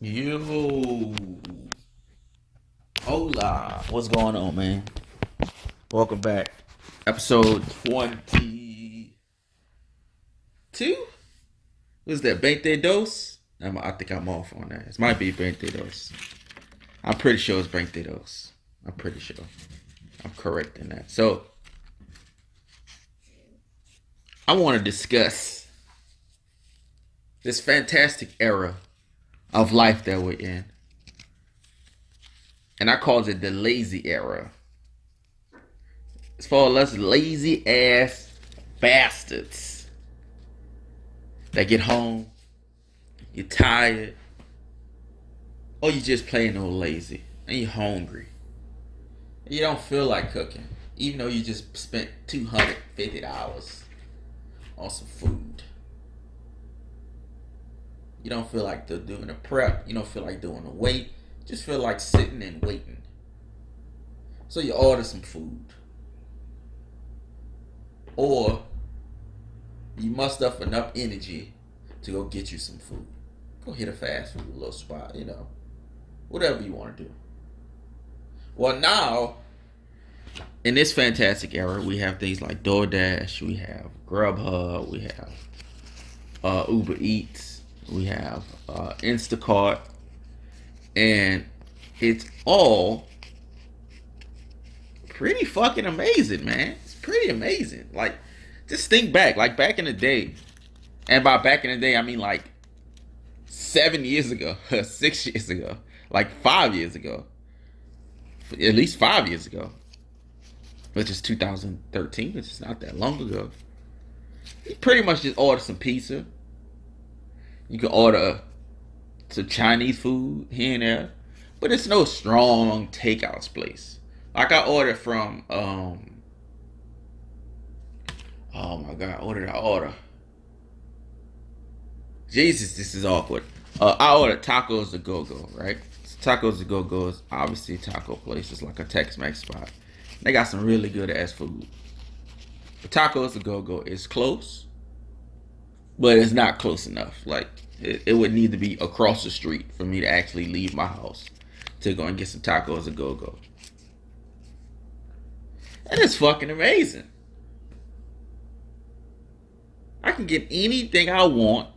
Yo. Hola. What's going on, man? Welcome back. Episode 22. What's that? 22? I'm, I think I'm off on that. It might be 22. I'm pretty sure it's 22. I'm pretty sure. I'm correct in that. So, I want to discuss this fantastic era of life that we're in. And I call it the lazy era. As far as lazy ass bastards that get home, you're tired, or you just plain old lazy and you're hungry. You don't feel like cooking, even though you just spent $250 on some food. You don't feel like doing the prep. You don't feel like doing the wait. Just feel like sitting and waiting. So you order some food. Or you muster up enough energy to go get you some food. Go hit a fast food little spot, you know. Whatever you want to do. Well, now, in this fantastic era, we have things like DoorDash, we have Grubhub, we have uh, Uber Eats, we have uh, Instacart, and it's all pretty fucking amazing, man. It's pretty amazing. Like, just think back, like back in the day, and by back in the day, I mean like seven years ago, six years ago, like five years ago, at least five years ago, which is 2013, which is not that long ago. You pretty much just order some pizza. You can order some Chinese food here and there, but it's no strong takeouts place. Like I ordered from, um, oh my god, what did I order? Jesus, this is awkward. Uh, I ordered tacos to go go, right? Tacos to go go is obviously taco place. It's like a Tex-Mex spot. They got some really good ass food. But tacos to go go is close, but it's not close enough. Like it, it would need to be across the street for me to actually leave my house to go and get some tacos to go go. And it's fucking amazing. I can get anything I want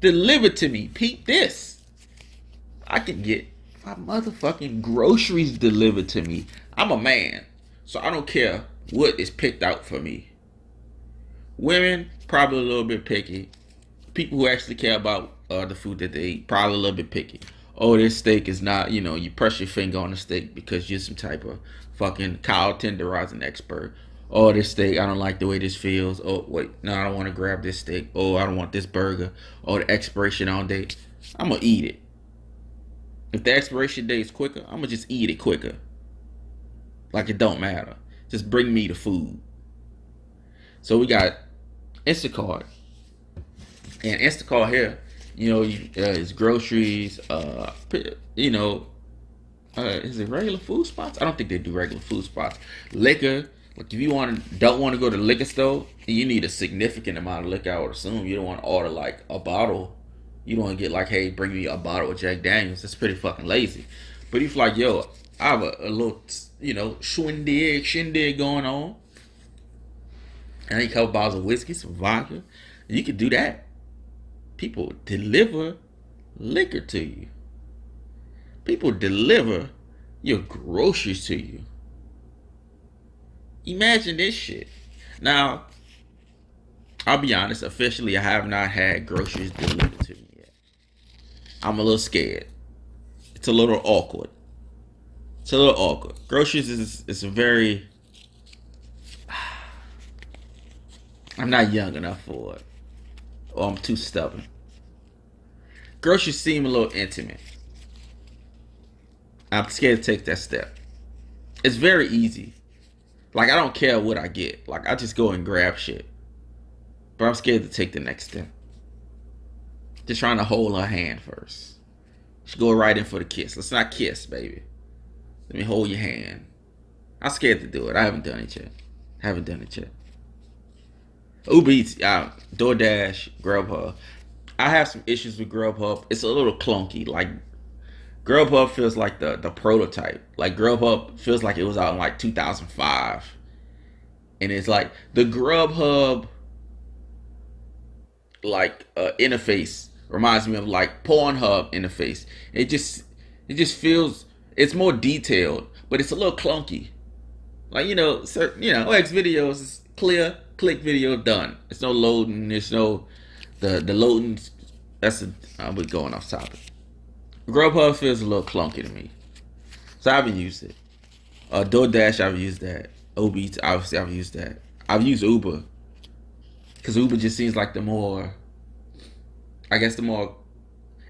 delivered to me. Peep this. I can get my motherfucking groceries delivered to me. I'm a man, so I don't care what is picked out for me. Women, probably a little bit picky. People who actually care about uh, the food that they eat, probably a little bit picky. Oh, this steak is not, you know, you press your finger on the steak because you're some type of fucking cow tenderizing expert. Oh, this steak, I don't like the way this feels. Oh, wait, no, I don't want to grab this steak. Oh, I don't want this burger. Oh, the expiration on date. I'm going to eat it. If the expiration date is quicker, I'm going to just eat it quicker. Like it don't matter. Just bring me the food. So we got Instacart. And Instacart here, you know, you, uh, it's groceries, uh, you know, uh, is it regular food spots? I don't think they do regular food spots. Liquor, like if you want to don't want to go to liquor store, you need a significant amount of liquor. I would assume you don't want to order like a bottle. You don't want to get like, hey, bring me a bottle of Jack Daniels. That's pretty fucking lazy. But if like, yo, I have a, a little, you know, shindig, shindig going on. I need a couple bottles of whiskey, some vodka. You could do that. People deliver liquor to you. People deliver your groceries to you. Imagine this shit. Now, I'll be honest, officially, I have not had groceries delivered to me yet. I'm a little scared. It's a little awkward. It's a little awkward. Groceries is is very. I'm not young enough for it, or I'm too stubborn. Groceries seem a little intimate. I'm scared to take that step. It's very easy. Like I don't care what I get. Like I just go and grab shit. But I'm scared to take the next step. Just trying to hold her hand first. She go right in for the kiss. Let's not kiss, baby. Let me hold your hand. I'm scared to do it. I haven't done it yet. Haven't done it yet. Uber Eats, uh, DoorDash, Grubhub. I have some issues with Grubhub. It's a little clunky. Like Grubhub feels like the the prototype. Like Grubhub feels like it was out in like 2005, and it's like the Grubhub like uh, interface reminds me of like Pornhub interface. It just it just feels it's more detailed, but it's a little clunky. Like you know, certain, you know, X videos is clear, click video done. It's no loading. There's no the the loading. That's a I'll be going off topic. Grubhub feels a little clunky to me, so I haven't used it. Uh, DoorDash, I've used that. Uber obviously, I've used that. I've used Uber because Uber just seems like the more, I guess, the more.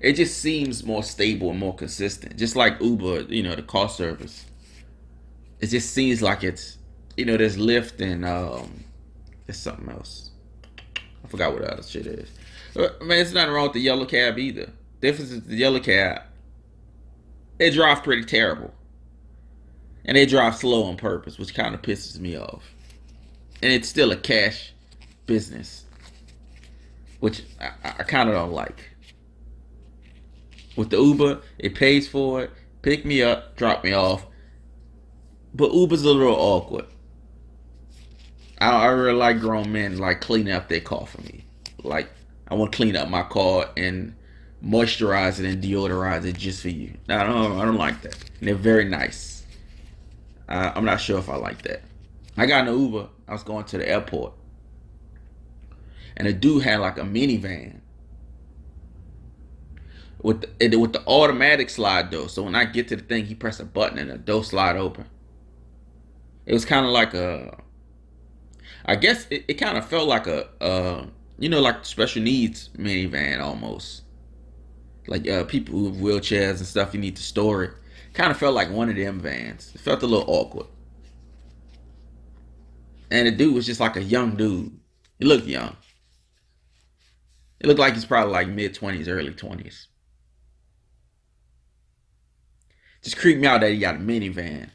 It just seems more stable and more consistent, just like Uber. You know, the car service. It just seems like it's, you know, there's Lyft and um, there's something else. I forgot what the other shit is. But, man, it's nothing wrong with the yellow cab either. Difference is the yellow cab. It drives pretty terrible. And they drive slow on purpose, which kind of pisses me off. And it's still a cash business, which I, I kind of don't like. With the Uber, it pays for it, pick me up, drop me off. But Uber's a little awkward. I, I really like grown men like cleaning up their car for me. Like I want to clean up my car and moisturize it and deodorize it just for you. I don't, I don't like that. And they're very nice. Uh, I'm not sure if I like that. I got an Uber. I was going to the airport, and a dude had like a minivan with the, with the automatic slide door. So when I get to the thing, he press a button and the door slide open. It was kind of like a, I guess it, it kind of felt like a, uh, you know, like special needs minivan almost like uh, people with wheelchairs and stuff. You need to store it. Kind of felt like one of them vans. It felt a little awkward. And the dude was just like a young dude. He looked young. It looked like he's probably like mid twenties, early twenties. Just creeped me out that he got a minivan.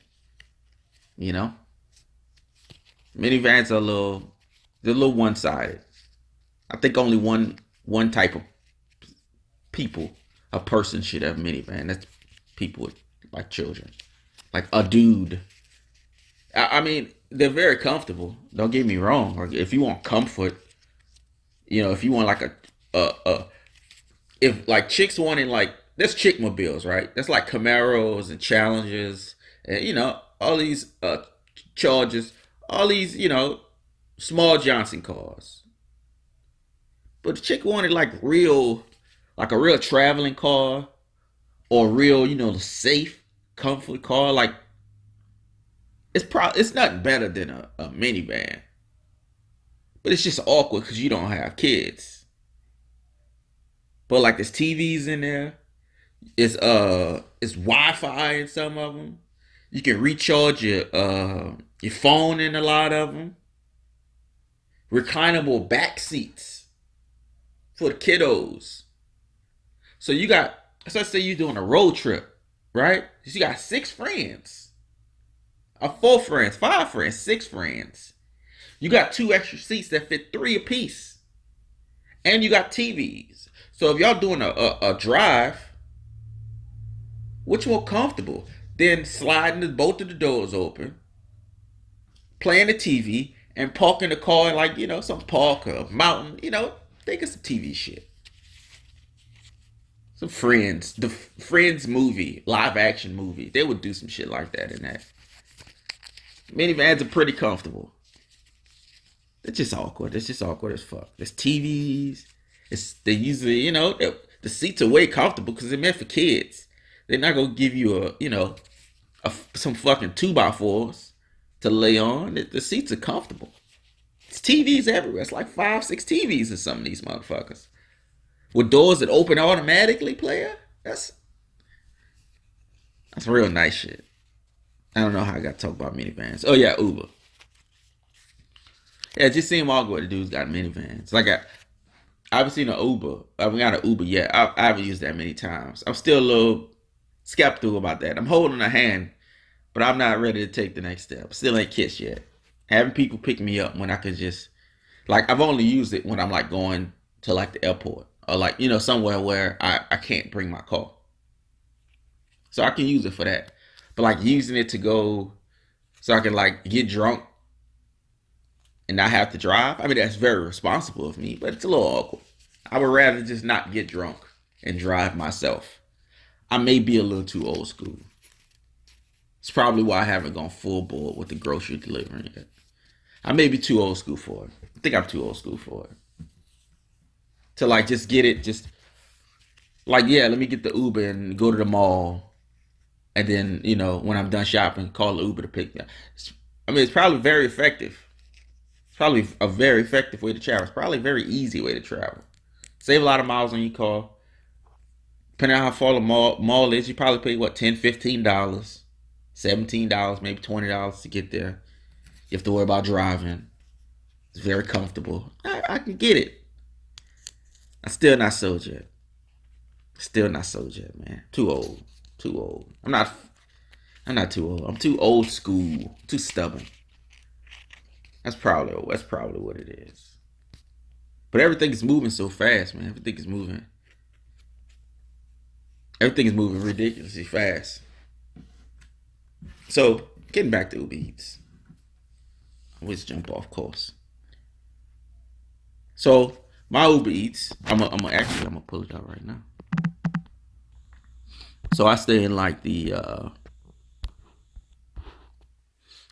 You know, minivans are a little, they're a little one sided. I think only one one type of people, a person should have minivan. That's people with like children, like a dude. I, I mean, they're very comfortable. Don't get me wrong. Or if you want comfort, you know, if you want like a a, a if like chicks wanting like that's chick mobiles, right? That's like Camaros and Challengers, and you know all these uh Chargers, all these you know small Johnson cars. But the chick wanted like real like a real traveling car or real, you know, the safe, comfort car, like it's probably it's not better than a, a minivan. But it's just awkward because you don't have kids. But like there's TVs in there. It's uh it's Wi-Fi in some of them. You can recharge your uh your phone in a lot of them. Reclinable back seats for the kiddos. So you got, so let's say you're doing a road trip, right? You got six friends, a four friends, five friends, six friends. You got two extra seats that fit three apiece, and you got TVs. So if y'all doing a, a, a drive, which more comfortable? Then sliding the, both of the doors open, playing the TV, and parking the car like you know some park or mountain. You know, think of some TV shit. Some Friends, the Friends movie, live action movie. They would do some shit like that in that. Minivans are pretty comfortable. It's just awkward. It's just awkward as fuck. There's TVs. It's they usually, you know, the seats are way comfortable because they're meant for kids. They're not gonna give you a, you know, a, some fucking two by fours to lay on. The, seats are comfortable. It's TVs everywhere. It's like five, six TVs in some of these motherfuckers with doors that open automatically, player. That's that's real nice shit. I don't know how I got to talk about minivans. Oh yeah, Uber. Yeah, just seeing all the dudes got minivans. Like I, I haven't seen an Uber. I haven't got an Uber yet. I, I haven't used that many times. I'm still a little skeptical about that. I'm holding a hand, but I'm not ready to take the next step. Still ain't kissed yet. Having people pick me up when I could just, like, I've only used it when I'm like going to like the airport or like you know somewhere where I I can't bring my car. So I can use it for that. But like using it to go so I can like get drunk and not have to drive. I mean that's very responsible of me, but it's a little awkward. I would rather just not get drunk and drive myself. I may be a little too old school. It's probably why I haven't gone full board with the grocery delivery yet. I may be too old school for it. I think I'm too old school for it. To like just get it, just like yeah, let me get the Uber and go to the mall, and then you know when I'm done shopping, call the Uber to pick me up. I mean, it's probably very effective. It's probably a very effective way to travel. It's probably a very easy way to travel. Save a lot of miles on your car. Depending on how far the mall, mall is, you probably pay what 10 $15, $17, maybe $20 to get there. You have to worry about driving. It's very comfortable. I, I can get it. I'm still not sold yet. Still not sold yet, man. Too old. Too old. I'm not I'm not too old. I'm too old school. Too stubborn. That's probably that's probably what it is. But everything is moving so fast, man. Everything is moving. Everything is moving ridiculously fast. So, getting back to Uber Eats. I always jump off course. So, my Uber Eats, I'm a, I'm actually I'm gonna pull it out right now. So I stay in like the uh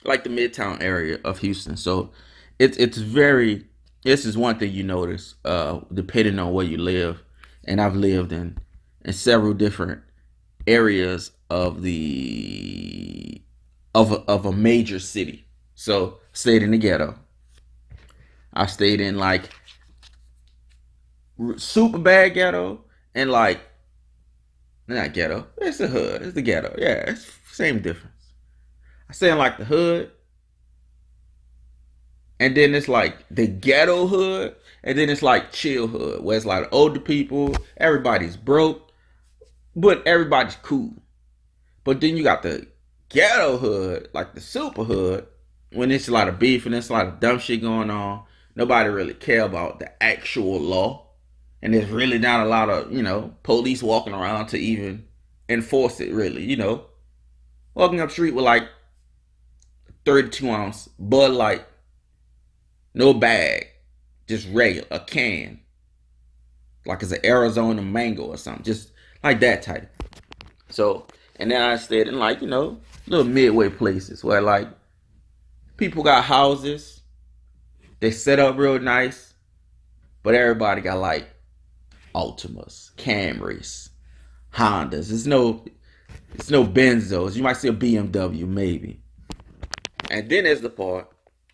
like the midtown area of Houston. So it's it's very this is one thing you notice, uh, depending on where you live, and I've lived in in several different areas of the of a, of a major city. So stayed in the ghetto. I stayed in like super bad ghetto and like not ghetto. It's the hood. It's the ghetto. Yeah, it's same difference. I stay in like the hood and then it's like the ghetto hood, and then it's like chill hood, where it's like older people, everybody's broke, but everybody's cool. But then you got the ghetto hood, like the super hood, when it's a lot of beef and it's a lot of dumb shit going on. Nobody really care about the actual law, and there's really not a lot of you know police walking around to even enforce it. Really, you know, walking up street with like 32 ounce Bud Light no bag, just regular, a can. Like it's an Arizona mango or something, just like that type. So, and then I stayed in like, you know, little midway places where like people got houses, they set up real nice, but everybody got like Altimas, Camrys, Hondas. It's no, it's no Benzos. You might see a BMW maybe. And then there's the part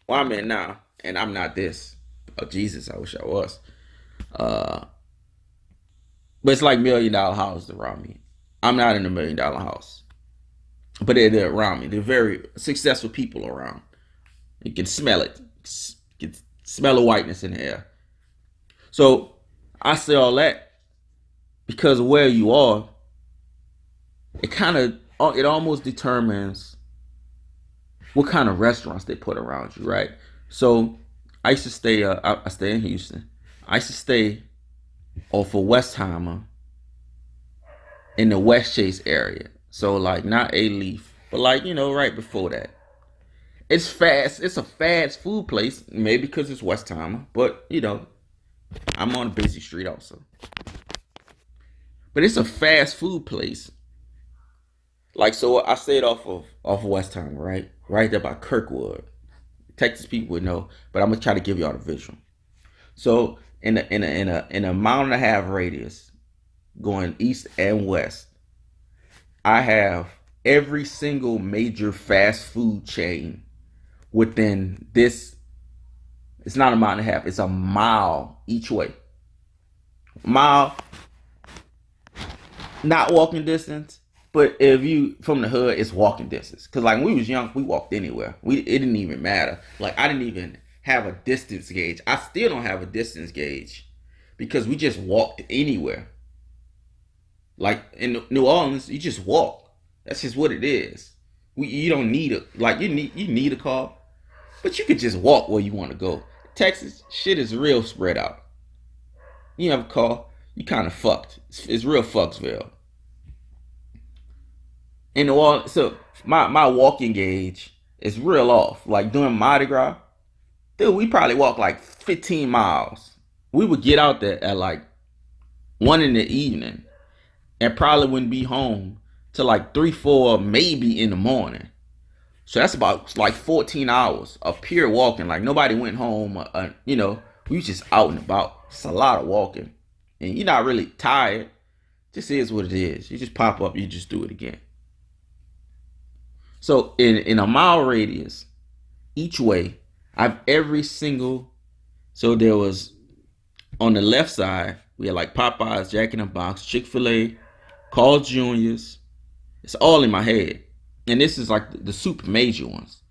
where I'm in now and I'm not this. Oh Jesus, I wish I was. Uh, but it's like million dollar houses around me. I'm not in a million dollar house, but they're, they're around me. They're very successful people around. You can smell it. You can smell the whiteness in the air. So I say all that because where you are, it kind of it almost determines what kind of restaurants they put around you, right? So I used to stay. Uh, I, I stay in Houston. I used to stay off of Westheimer in the West Chase area. So like not Alief, but like you know right before that. It's fast. It's a fast food place. Maybe because it's Westheimer, but you know, I'm on a busy street also. But it's a fast food place. Like so, I stayed off of off of Westheimer, right, right there by Kirkwood. Texas people would know, but I'm gonna try to give y'all the visual. So in a in a in a in a mile and a half radius, going east and west, I have every single major fast food chain within this. It's not a mile and a half; it's a mile each way. Mile, not walking distance, but if you from the hood, it's walking distance. Cause like when we was young, we walked anywhere. We it didn't even matter. Like I didn't even have a distance gauge. I still don't have a distance gauge because we just walked anywhere. Like in New Orleans, you just walk. That's just what it is. We you don't need a like you need you need a car, but you could just walk where you want to go. Texas shit is real spread out. You have a car, you kind of fucked. It's, it's real fucksville. In New Orleans, so my my walking gauge is real off. Like doing Mardi Gras, dude, we probably walk like 15 miles. We would get out there at like one in the evening, and probably wouldn't be home till like three, four, maybe in the morning. So that's about like 14 hours of pure walking. Like nobody went home. Uh you know, we just out and about. It's a lot of walking, and you're not really tired. Just is what it is. You just pop up. You just do it again. So in in a mile radius, each way, I've every single. So there was on the left side we had like Popeyes, Jack in the Box, Chick Fil A, Carl Junior's. It's all in my head, and this is like the, the super major ones.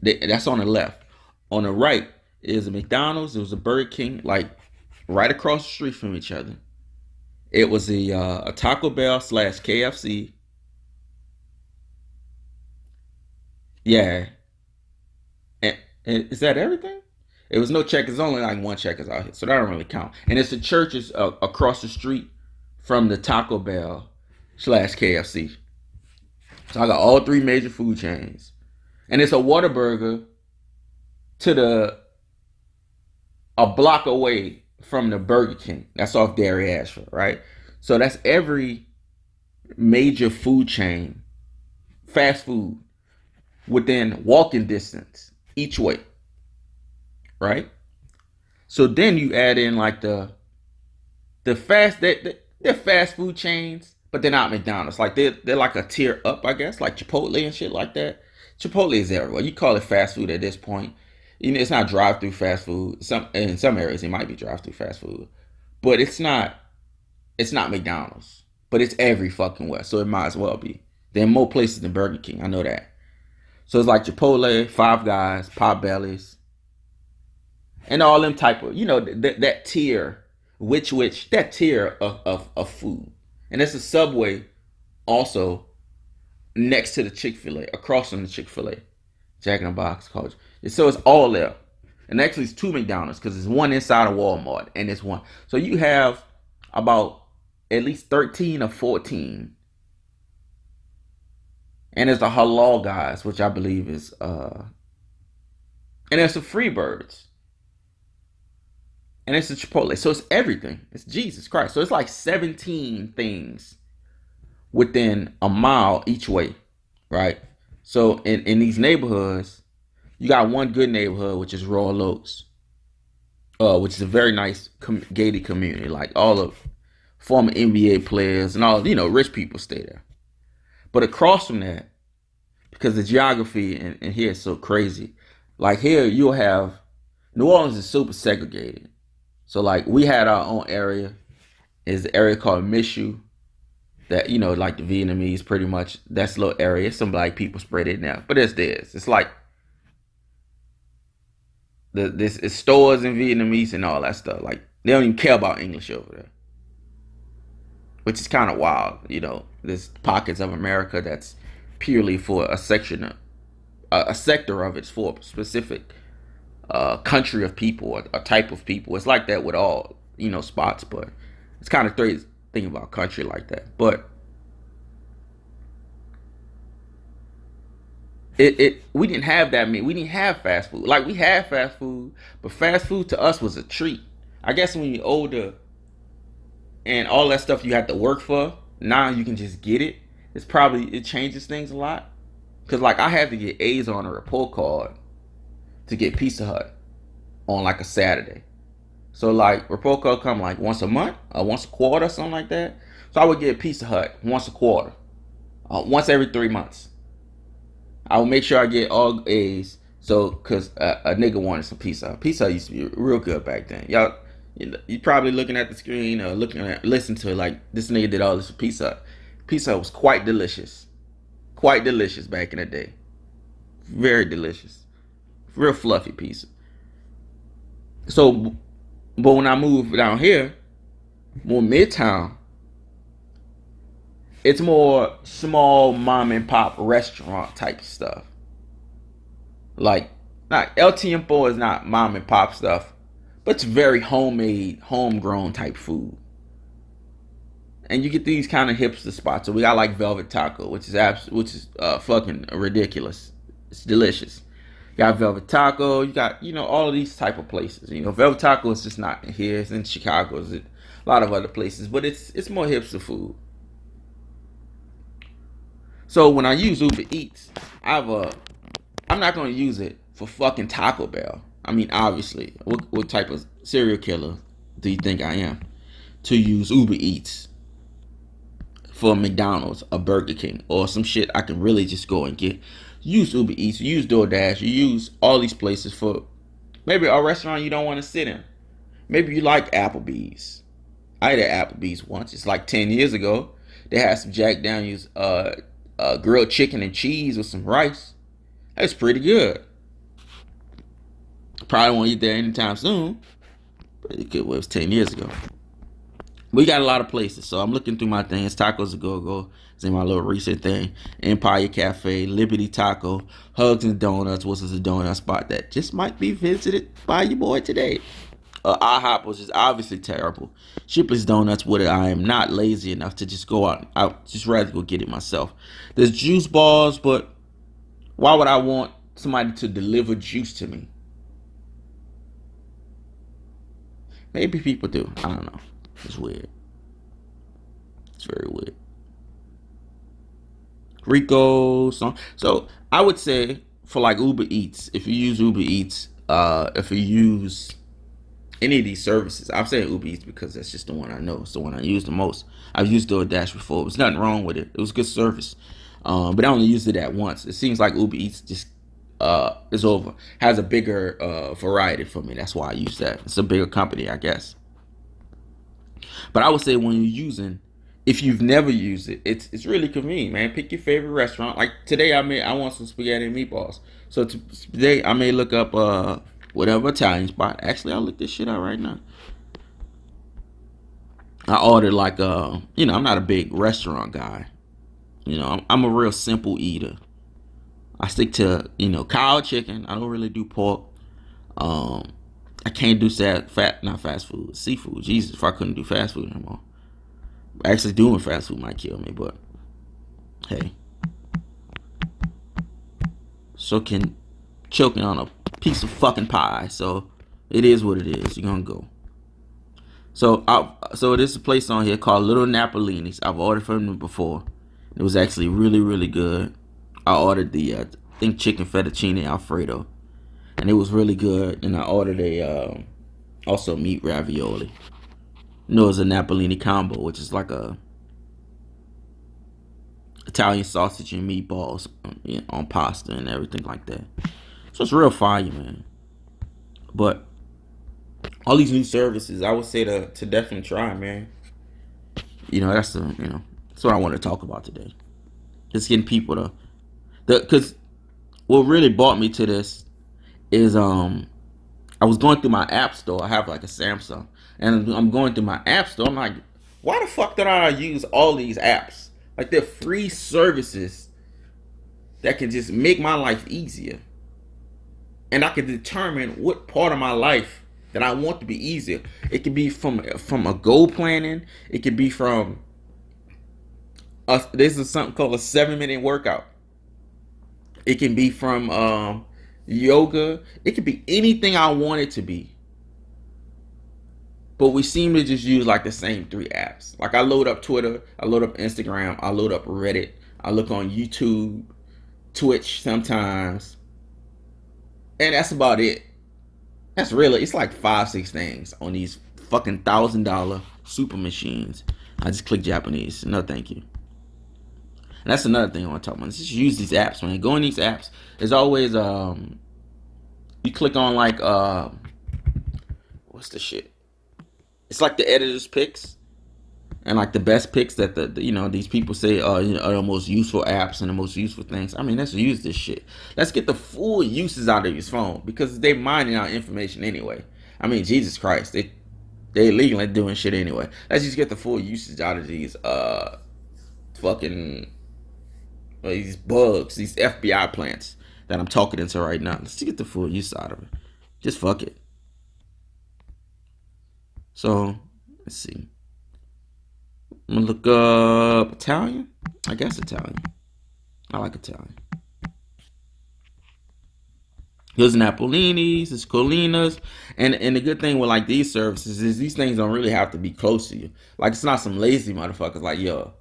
That's on the left. On the right is a McDonald's. It was a Burger King, like right across the street from each other. It was a uh, a Taco Bell slash KFC. Yeah. Is that everything? It was no checkers, only like one checkers out here, so that don't really count. And it's the Church's uh, across the street from the Taco Bell slash KFC. So I got all three major food chains, and it's a Whataburger to the a block away from the Burger King. That's off Dairy Ashford, right? So that's every major food chain, fast food, within walking distance each way, right? So then you add in like the the fast that they're fast food chains, but they're not McDonald's. Like they're they're like a tier up, I guess, like Chipotle and shit like that. Chipotle is everywhere. You call it fast food at this point you know, it's not drive through fast food. Some in some areas it might be drive through fast food, but it's not. It's not McDonald's, but it's every fucking where, so it might as well be. There are more places than Burger King. I know that. So it's like Chipotle, Five Guys, Potbellies, and all them type of you know that that tier, which which that tier of, of, of food, and it's a Subway, also next to the Chick Fil A, across from the Chick Fil A, Jack in the Box, College. So it's all there. And actually, it's two McDonald's because it's one inside of Walmart and it's one. So you have about at least 13 or 14. And there's the halal guys, which I believe is uh and there's the Freebirds. And it's the Chipotle. So it's everything. It's Jesus Christ. So it's like 17 things within a mile each way. Right? So in, in these neighborhoods, you got one good neighborhood, which is Royal Oaks, uh, which is a very nice com- gated community. Like all of former NBA players and all, you know, rich people stay there. But across from that, because the geography in, in here is so crazy, like here you'll have New Orleans is super segregated. So like we had our own area, is the area called Michoud. That you know, like the Vietnamese, pretty much that's a little area. Some black people spread it now, but it's this. It's like the this is stores in Vietnamese and all that stuff. Like they don't even care about English over there, which is kind of wild. You know, there's pockets of America that's purely for a section, of, a, sector of it's for a specific uh, country of people, or a type of people. It's like that with all you know spots, but it's kind of crazy thinking about country like that. But it, it we didn't have that many. We didn't have fast food. Like we had fast food, but fast food to us was a treat. I guess when you're older and all that stuff you had to work for, now you can just get it. It's probably it changes things a lot. Cause like I had to get A's on a report card to get Pizza Hut on like a Saturday. So like report card come like once a month or once a quarter, or something like that. So I would get Pizza Hut once a quarter, uh, once every three months. I will make sure I get all A's. So, cause uh, a nigga wanted some pizza. Pizza used to be real good back then. Y'all, you probably looking at the screen or looking at, listen to it like this nigga did all this pizza. Pizza was quite delicious, quite delicious back in the day. Very delicious, real fluffy pizza. So, but when I moved down here, more midtown, it's more small mom and pop restaurant type stuff. Like, not El Tiempo is not mom and pop stuff, but it's very homemade, homegrown type food. And you get these kind of hipster spots. So we got like Velvet Taco, which is abs- which is uh, fucking ridiculous. It's delicious. You got Velvet Taco. You got you know all of these type of places. You know, Velvet Taco is just not here. It's in Chicago. It's a lot of other places, but it's it's more hipster food. So when I use Uber Eats, I have a I'm not gonna use it for fucking Taco Bell. I mean, obviously, what what type of serial killer do you think I am to use Uber Eats for McDonald's, a Burger King, or some shit I can really just go and get? Use Uber Eats, use DoorDash, use all these places for maybe a restaurant you don't want to sit in. Maybe you like Applebee's. I ate at Applebee's once. It's like ten years ago. They had some Jack Daniels uh, uh, grilled chicken and cheese with some rice. That's pretty good. Probably won't eat there anytime soon. But it was 10 years ago. We got a lot of places. So I'm looking through my things. Tacos a go go. is in my little recent thing. Empire Cafe, Liberty Taco, Hugs and Donuts, which is a donut spot that just might be visited by your boy today. Uh, IHOP was just obviously terrible. Shipley's Donuts, what I am not lazy enough to just go out. I just rather go get it myself. There's juice balls, but why would I want somebody to deliver juice to me? Maybe people do. I don't know. It's weird. It's very weird. Rico song. So I would say for like Uber Eats, if you use Uber Eats, uh, if you use any of these services, I'm saying Uber Eats because that's just the one I know. It's the one I use the most. I've used DoorDash before. There's nothing wrong with it. It was good service. Um, but I only used it at once. It seems like Uber Eats just uh, is over. Has a bigger uh, variety for me. That's why I use that. It's a bigger company, I guess. But I would say when you're using, if you've never used it, it's it's really convenient, man. Pick your favorite restaurant. Like today, I may I want some spaghetti and meatballs. So today I may look up uh whatever Italian spot. Actually, I'll look this shit out right now. I ordered like uh you know I'm not a big restaurant guy. You know I'm, I'm a real simple eater. I stick to you know cow chicken. I don't really do pork. Um, I can't do sad fat not fast food seafood. Jesus, if I couldn't do fast food anymore. Actually, doing fast food might kill me, but hey. So can choking on a piece of fucking pie. So it is what it is. You're gonna go. So I so there's a place on here called Little Napolini's. I've ordered from them before. It was actually really really good. I ordered the uh, I think chicken fettuccine alfredo, and it was really good. And I ordered a uh, also meat ravioli. You know, it's a Napolini combo, which is like a Italian sausage and meatballs you know, on pasta and everything like that. So it's real fire, man. But all these new services, I would say to to definitely try, man. You know, that's the you know that's what I want to talk about today. Just getting people to the because what really brought me to this is um I was going through my app store. I have like a Samsung, and I'm going through my app store. I'm like, why the fuck did I use all these apps? Like they're free services that can just make my life easier, and I can determine what part of my life that I want to be easier. It could be from from a goal planning. It could be from a, this is something called a seven minute workout. It can be from um, yoga. It could be anything I want it to be. But we seem to just use like the same three apps. Like I load up Twitter, I load up Instagram, I load up Reddit, I look on YouTube, Twitch sometimes. And that's about it. That's really it's like five, six things on these fucking thousand dollar super machines. I just click Japanese. No thank you. And that's another thing I want to talk about. Just use these apps, man. Go in these apps. There's always um you click on like uh what's the shit? It's like the editor's picks and like the best picks that the, the you know these people say are, you know, are the most useful apps and the most useful things. I mean, let's use this shit. Let's get the full uses out of his phone because they're mining our information anyway. I mean, Jesus Christ, they they illegally doing shit anyway. Let's just get the full usage out of these uh fucking these bugs, these FBI plants that I'm talking into right now. Let's get the full use out of it. Just fuck it. So, let's see. I'm gonna look up Italian. I guess Italian. I like Italian. Here's Napolini's, it's Collina's. And and the good thing with like these services is these things don't really have to be close to you. Like it's not some lazy motherfuckers like, yo,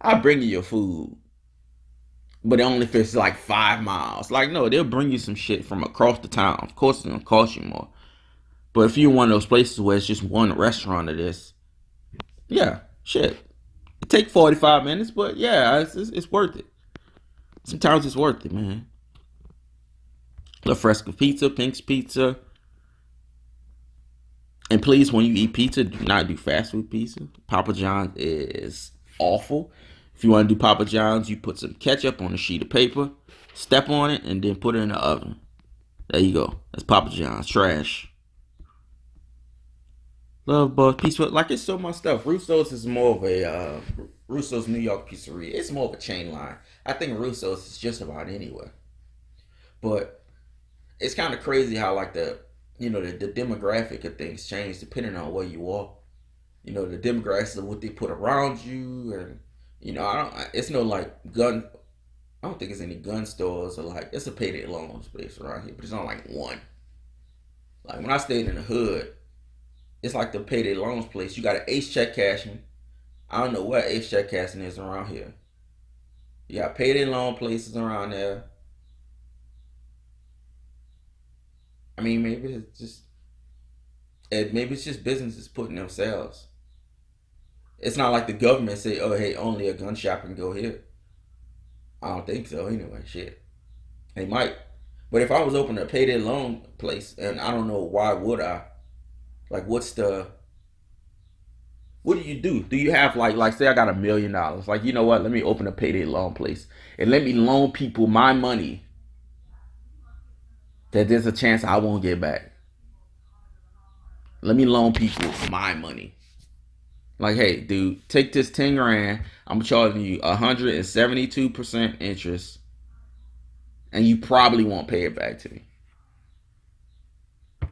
I'll bring you your food. But it only if it's like five miles. Like, no, they'll bring you some shit from across the town. Of course it's gonna cost you more. But if you're one of those places where it's just one restaurant of this, yeah, shit. It take 45 minutes, but yeah, it's, it's, it's worth it. Sometimes it's worth it, man. La Fresca Pizza, Pink's Pizza. And please, when you eat pizza, do not do fast food pizza. Papa John's is awful. If you want to do Papa John's, you put some ketchup on a sheet of paper, step on it, and then put it in the oven. There you go. That's Papa John's. Trash. Love Bug Pizza. Like it's so much stuff. Russo's is more of a uh, Russo's New York pizzeria. It's more of a chain line. I think Russo's is just about anywhere. But it's kind of crazy how like the you know the, the demographic of things change depending on where you are. You know the demographics of what they put around you, and you know I don't. It's no like gun. I don't think it's any gun stores or like it's a payday loans place around here, but it's not like one. Like when I stayed in the hood, it's like the payday loans place. You got an Ace check cashing. I don't know what Ace check cashing is around here. You got payday loan places around there. I mean, maybe it's just, maybe it's just businesses putting themselves. It's not like the government say, "Oh, hey, only a gun shop can go here." I don't think so. Anyway, shit, they might. But if I was opening a payday loan place, and I don't know why would I? Like, what's the what do you do? Do you have like like say I got a million dollars? Like, you know what? Let me open a payday loan place and let me loan people my money that there's a chance I won't get back. Let me loan people my money. Like, hey, dude, take this 10 grand. I'm charging you 172% interest. And you probably won't pay it back to me.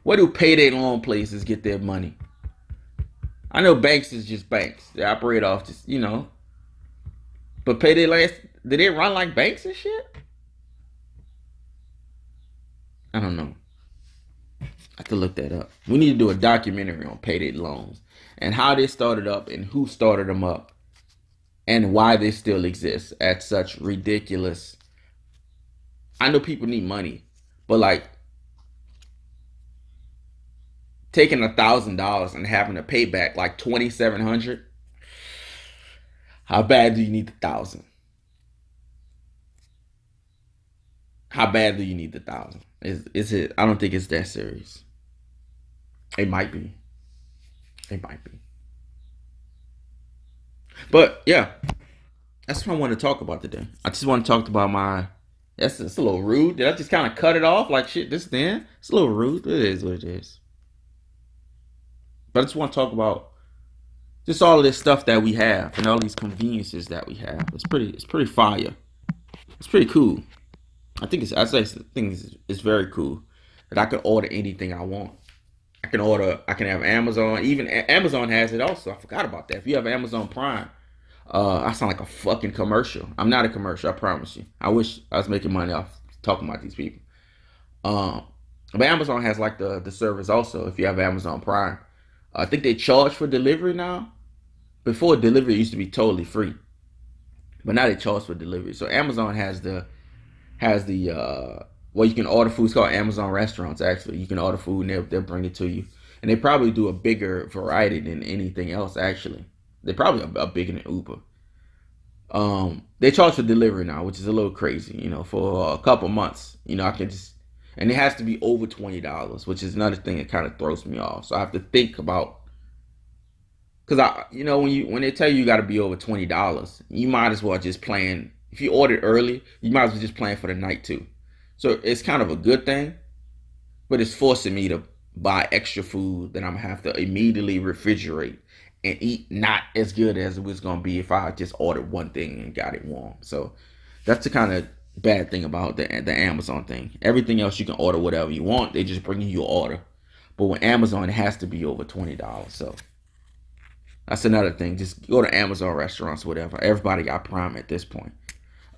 Where do payday loan places get their money? I know banks is just banks. They operate off just, you know. But payday loans, did they run like banks and shit? I don't know. I have to look that up. We need to do a documentary on payday loans and how they started up and who started them up and why they still exist at such ridiculous. I know people need money, but like taking a thousand dollars and having to pay back like twenty seven hundred. How bad do you need the thousand? How bad do you need the thousand? Is is it? I don't think it's that serious. It might be. It might be. But yeah, that's what I want to talk about today. I just want to talk about my. That's it's a little rude. Did I just kind of cut it off like shit? This then it's a little rude. It is what it is. But I just want to talk about just all of this stuff that we have and all these conveniences that we have. It's pretty. It's pretty fire. It's pretty cool. I think it's. I say I think it's, it's very cool that I can order anything I want. Can order. I can have Amazon. Even Amazon has it also. I forgot about that. If you have Amazon Prime, uh, I sound like a fucking commercial. I'm not a commercial. I promise you. I wish I was making money off talking about these people. Um, but Amazon has like the the service also. If you have Amazon Prime, I think they charge for delivery now. Before delivery used to be totally free, but now they charge for delivery. So Amazon has the has the uh, well, you can order food. It's called Amazon Restaurants. Actually, you can order food and they'll, they'll bring it to you. And they probably do a bigger variety than anything else. Actually, they probably are, are bigger than Uber. Um, they charge for delivery now, which is a little crazy. You know, for a couple months, you know, I can just and it has to be over twenty dollars, which is another thing that kind of throws me off. So I have to think about because I, you know, when you when they tell you you got to be over twenty dollars, you might as well just plan. If you ordered early, you might as well just plan for the night too. So it's kind of a good thing, but it's forcing me to buy extra food that I'm gonna have to immediately refrigerate and eat not as good as it was gonna be if I just ordered one thing and got it warm. So that's the kind of bad thing about the the Amazon thing. Everything else you can order whatever you want. They just bring you your order. But with Amazon, it has to be over twenty dollars. So That's another thing. Just go to Amazon restaurants, whatever. Everybody got Prime at this point.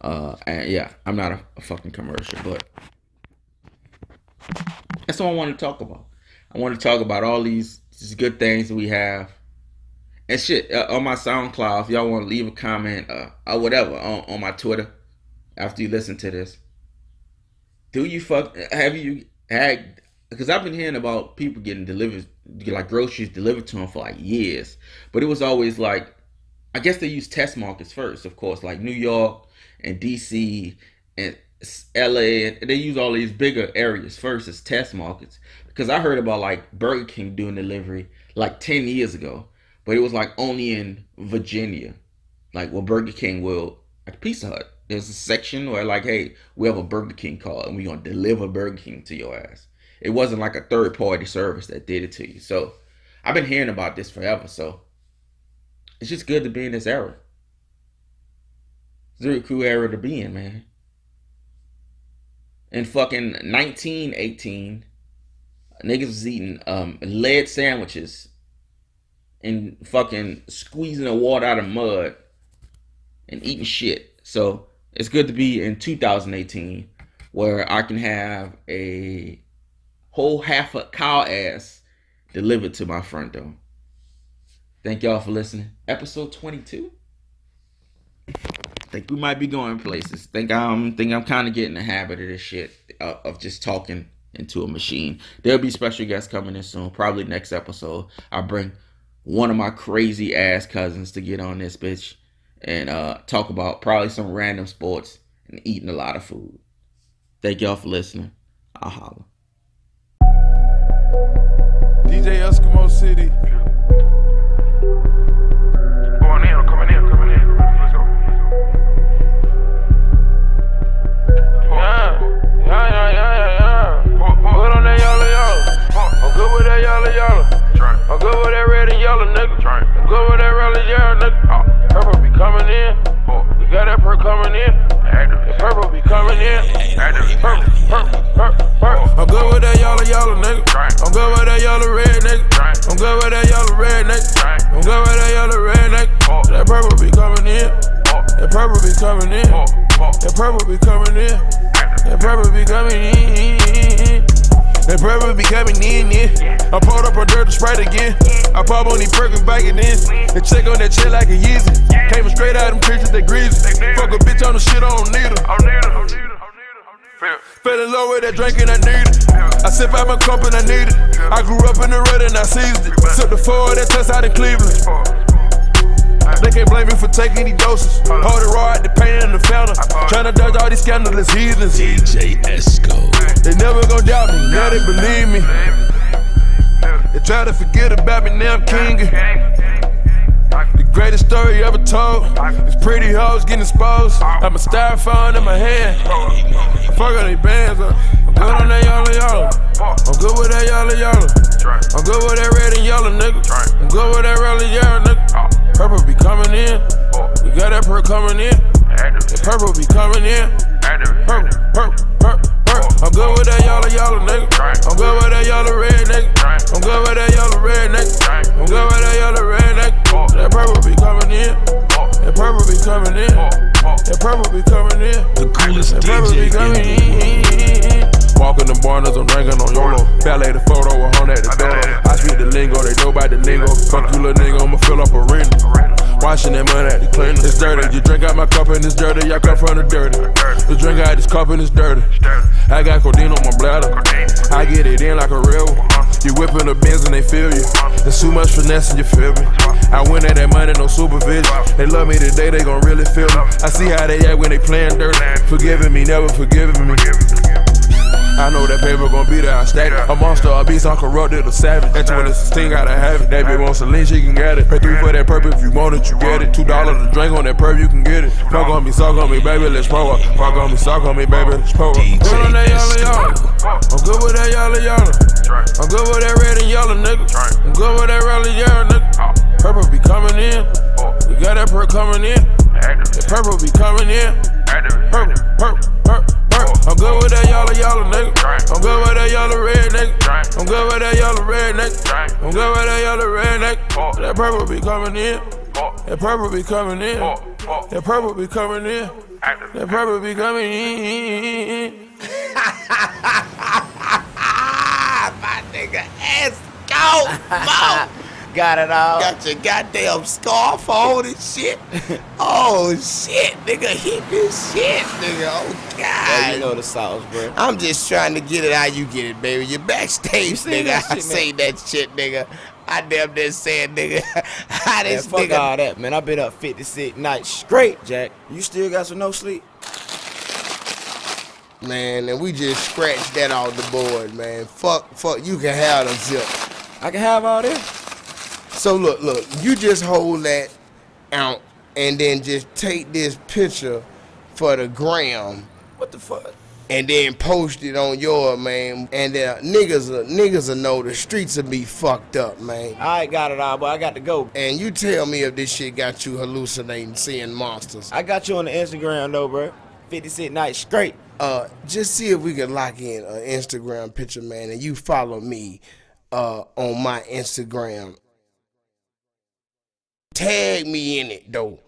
Uh, and yeah, I'm not a, a fucking commercial, but that's what I want to talk about. I want to talk about all these, these good things we have. And shit, uh, on my SoundCloud, if y'all want to leave a comment uh, or whatever on, on my Twitter after you listen to this, do you fuck, have you had, because I've been hearing about people getting delivered, like groceries delivered to them for like years. But it was always like, I guess they use test markets first, of course, like New York and DC and LA, and they use all these bigger areas first as test markets. Because I heard about like Burger King doing delivery like 10 years ago, but it was like only in Virginia. Like, well, Burger King will, like Pizza Hut, there's a section where, like, hey, we have a Burger King call and we're going to deliver Burger King to your ass. It wasn't like a third party service that did it to you. So I've been hearing about this forever. So it's just good to be in this era. A cool era to be in, man in fucking 1918, niggas was eating um, lead sandwiches and fucking squeezing the water out of mud and eating shit. So it's good to be in 2018 where I can have a whole half a cow ass delivered to my front door. Thank y'all for listening. Episode 22 think we might be going places. Think I'm think I'm kind of getting the habit of this shit uh, of just talking into a machine. There'll be special guests coming in soon. Probably next episode. I'll bring one of my crazy ass cousins to get on this bitch and uh, talk about probably some random sports and eating a lot of food. Thank y'all for listening. I'll holla. DJ Eskimo City. I'm good with that red and yellow, nigga. I'm good with that red and yellow, nigga. Purple be coming in. We got that purple coming in. Purple be coming in. Purple, purple, purple, purple. I'm good with that yellow, yellow, nigga. I'm good with that yellow, red, nigga. I'm good with that yellow, red, nigga. I'm good with that yellow, red, nigga. That purple be coming in. That purple be coming in. That purple be coming in. That purple be coming in. That brother be coming in, yeah. I pulled up on dirt to Sprite again. I pop on these perkins back and then. And check on that shit like a Yeezy. Came straight out them pictures, they greasy. Fuck a bitch on the shit, I don't need her. Fell in love with that drink and I need it. I sip out my cup and I need it. I grew up in the red and I seized it. Took the four that test out in Cleveland. They can't blame me for taking these doses. Uh-huh. Hold it raw at the pain and the fountain. Uh-huh. Trying to dodge all these scandalous heathens. DJ Esco. They never gon' doubt me, now they believe me. They try to forget about me, now I'm king. The greatest story ever told. These pretty hoes getting exposed. Uh-huh. I'm a styrofoam in my hand. Fuck on these bands. Uh. I'm good on that yellow yellow. I'm good with that yellow yellow. I'm good with that red and yellow, nigga. I'm good with that red and yellow, nigga. Purple be coming in. We got that purple coming in. The purple be coming in. Purple, purple, purple, purple. I'm good with that yellow, yellow, nigga. I'm good with that yellow, red, nigga. I'm good with that yellow, red, nigga. I'm good with that yellow, red, nigga. That purple be coming in. That purple be coming in. That purple be coming in. The coolest That purple DJ be coming in. Walking the barners, I'm drinking on YOLO. Ballet the photo, a hundred at the door. I speak the lingo, they know about the lingo. Fuck you, little nigga, I'ma fill up a ring. Washing that money at the cleaner. It's dirty. You drink out my cup and it's dirty. I come from the dirty. You drink out this cup and it's dirty. I got codeine on my bladder. I get it in like a real one. You whipping the bins and they feel you. There's too much finesse and you feel me. I win at that money, no supervision. They love me today, they gon' really feel me. I see how they act when they playing dirty. Forgiving me, never forgiving me. I know that paper gon' be there, I stack it. A monster, a beast, I'm corrupted, a savage. That's when it's a sting, gotta have it. That bitch wants a lean, she can get it. Pay three for that purple, if you want it, you get it. Two dollars to drink on that purple, you can get it. Fuck on me, suck on me, baby, let's pour up. Fuck on me, suck on me, baby, let's pour up. Good on that yellow, Esco. yellow. I'm good with that yellow, yellow. I'm good with that red and yellow, nigga. I'm good with that red and yellow, nigga. Purple be coming in. We got that purple coming in. That purple be coming in. Purple, purple, purple, purple. I'm good with that yellow, yellow nigga. I'm good with that yellow, red nigga. I'm good with that yellow, red nigga. I'm good with that yellow, red nigga. Oh. That purple be coming in. Oh. That purple be coming in. Oh. That purple be coming in. That purple be coming in. My nigga, ass go, Mo. Got it all. Got your goddamn scarf on and shit. Oh shit, nigga, hit this shit, nigga. Oh god. Yeah, you know the sauce, bro. I'm just trying to get it how you get it, baby. You're backstage, seen nigga. that I shit, say that shit, nigga. I damn near said, nigga, how this fuck nigga. all that, man. I been up 56 nights straight, Jack. You still got some no sleep? Man, and we just scratched that off the board, man. Fuck, fuck, you can have the zip. I can have all this. So look, look, you just hold that out and then just take this picture for the gram What the fuck? and then post it on your man. And then niggas, will- niggas will know the streets will be fucked up, man. I got it all, but I got to go. And you tell me if this shit got you hallucinating, seeing monsters. I got you on the Instagram though, bro. 56 nights straight. uh, just see if we can lock in an Instagram picture, man, and you follow me uh, on my Instagram. Tag me in it though.